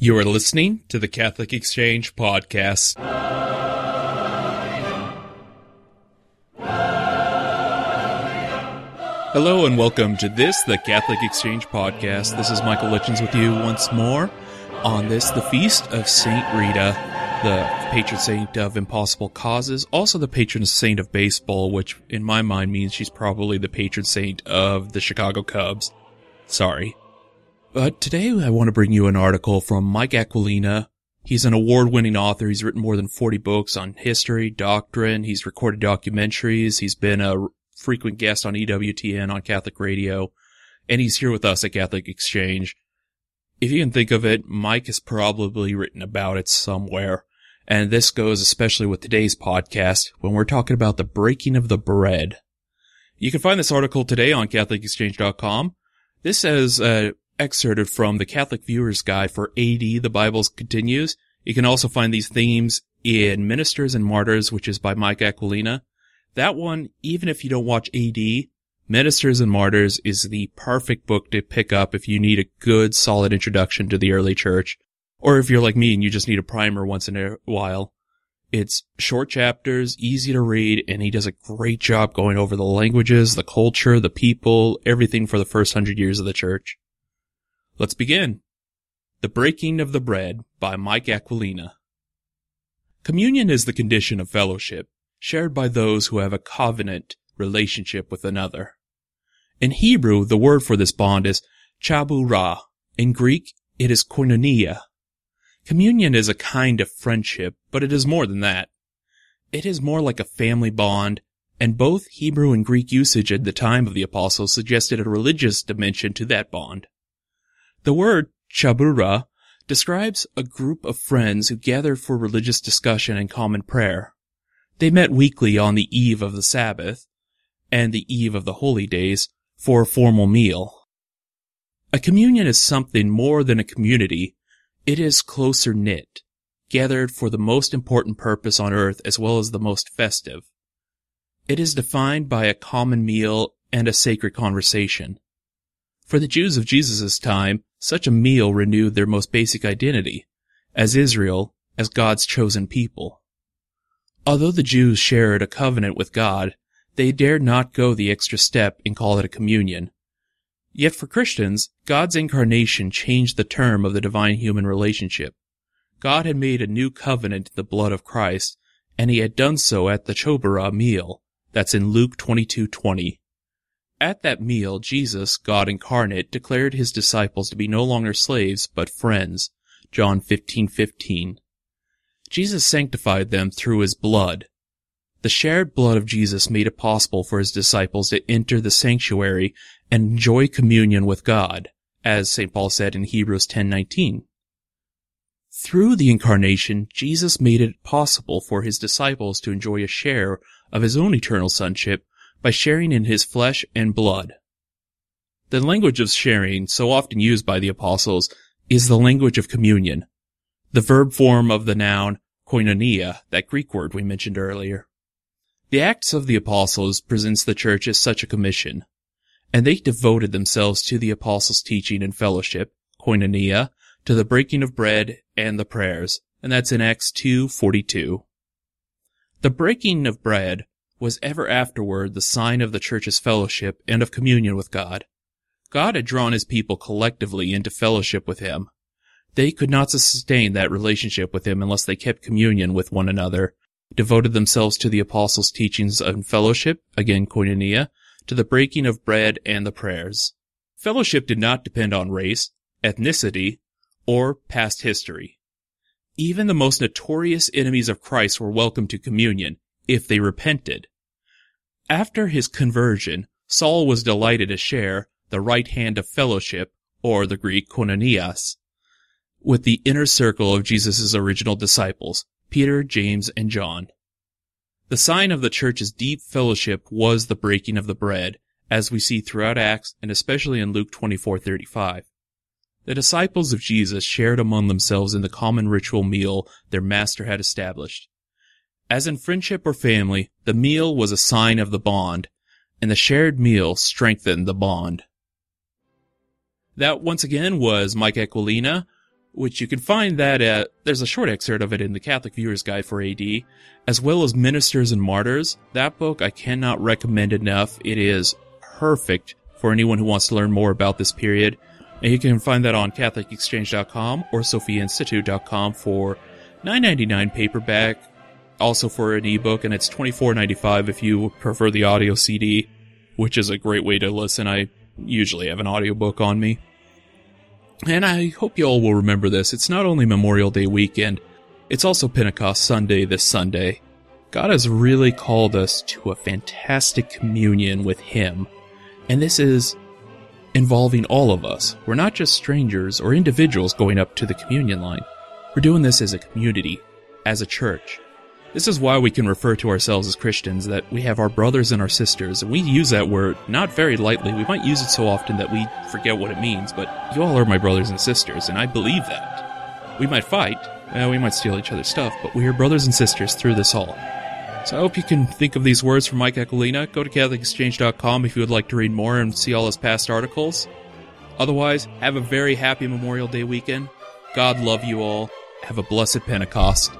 You are listening to the Catholic Exchange Podcast. Hello and welcome to this, the Catholic Exchange Podcast. This is Michael Lichens with you once more on this, the feast of Saint Rita, the patron saint of impossible causes, also the patron saint of baseball, which in my mind means she's probably the patron saint of the Chicago Cubs. Sorry. But today I want to bring you an article from Mike Aquilina. He's an award-winning author. He's written more than 40 books on history, doctrine. He's recorded documentaries. He's been a frequent guest on EWTN on Catholic radio. And he's here with us at Catholic Exchange. If you can think of it, Mike has probably written about it somewhere. And this goes especially with today's podcast when we're talking about the breaking of the bread. You can find this article today on CatholicExchange.com. This is uh, excerpted from the Catholic Viewer's Guide for AD, The Bible Continues. You can also find these themes in Ministers and Martyrs, which is by Mike Aquilina. That one, even if you don't watch AD, Ministers and Martyrs is the perfect book to pick up if you need a good, solid introduction to the early church. Or if you're like me and you just need a primer once in a while. It's short chapters, easy to read, and he does a great job going over the languages, the culture, the people, everything for the first hundred years of the church. Let's begin. The Breaking of the Bread by Mike Aquilina. Communion is the condition of fellowship, shared by those who have a covenant relationship with another. In Hebrew, the word for this bond is chaburah. In Greek, it is koinonia. Communion is a kind of friendship, but it is more than that. It is more like a family bond, and both Hebrew and Greek usage at the time of the apostles suggested a religious dimension to that bond. The word chaburah describes a group of friends who gathered for religious discussion and common prayer. They met weekly on the eve of the Sabbath and the eve of the holy days for a formal meal. A communion is something more than a community. It is closer knit, gathered for the most important purpose on earth as well as the most festive. It is defined by a common meal and a sacred conversation. For the Jews of Jesus' time, such a meal renewed their most basic identity, as Israel, as God's chosen people. Although the Jews shared a covenant with God, they dared not go the extra step and call it a communion. Yet for Christians, God's incarnation changed the term of the divine human relationship. God had made a new covenant in the blood of Christ, and he had done so at the Chaburah meal. That's in Luke 22:20. At that meal, Jesus, God incarnate, declared his disciples to be no longer slaves, but friends. John 15:15. Jesus sanctified them through his blood. The shared blood of Jesus made it possible for his disciples to enter the sanctuary and enjoy communion with God, as St. Paul said in Hebrews 10:19. Through the incarnation, Jesus made it possible for his disciples to enjoy a share of his own eternal sonship by sharing in his flesh and blood. The language of sharing, so often used by the apostles, is the language of communion, the verb form of the noun koinonia, that Greek word we mentioned earlier. The Acts of the Apostles presents the church as such a commission, and they devoted themselves to the apostles' teaching and fellowship, koinonia, to the breaking of bread and the prayers, and that's in Acts 2:42. The breaking of bread was ever afterward the sign of the church's fellowship and of communion with God. God had drawn his people collectively into fellowship with him. They could not sustain that relationship with him unless they kept communion with one another, devoted themselves to the apostles' teachings and fellowship, again koinonia, to the breaking of bread and the prayers. Fellowship did not depend on race, ethnicity, or past history. Even the most notorious enemies of Christ were welcome to communion, if they repented. After his conversion, Saul was delighted to share the right hand of fellowship, or the Greek koinonias, with the inner circle of Jesus' original disciples, Peter, James, and John. The sign of the church's deep fellowship was the breaking of the bread, as we see throughout Acts and especially in Luke 24:35. The disciples of Jesus shared among themselves in the common ritual meal their master had established. As in friendship or family, the meal was a sign of the bond, and the shared meal strengthened the bond. That once again was Mike Aquilina which you can find that at, there's a short excerpt of it in the Catholic Viewer's Guide for AD, as well as Ministers and Martyrs. That book I cannot recommend enough. It is perfect for anyone who wants to learn more about this period. And you can find that on CatholicExchange.com or SophiaInstitute.com for $9.99 paperback, also for an ebook, and it's $24.95 if you prefer the audio CD, which is a great way to listen. I usually have an audiobook on me. And I hope you all will remember this. It's not only Memorial Day weekend, it's also Pentecost Sunday this Sunday. God has really called us to a fantastic communion with Him. And this is involving all of us. We're not just strangers or individuals going up to the communion line. We're doing this as a community, as a church. This is why we can refer to ourselves as Christians, that we have our brothers and our sisters, and we use that word not very lightly. We might use it so often that we forget what it means, but you all are my brothers and sisters, and I believe that. We might fight, well, we might steal each other's stuff, but we are brothers and sisters through this all. So I hope you can think of these words from Mike Aquilina. Go to CatholicExchange.com if you would like to read more and see all his past articles. Otherwise, have a very happy Memorial Day weekend. God love you all. Have a blessed Pentecost.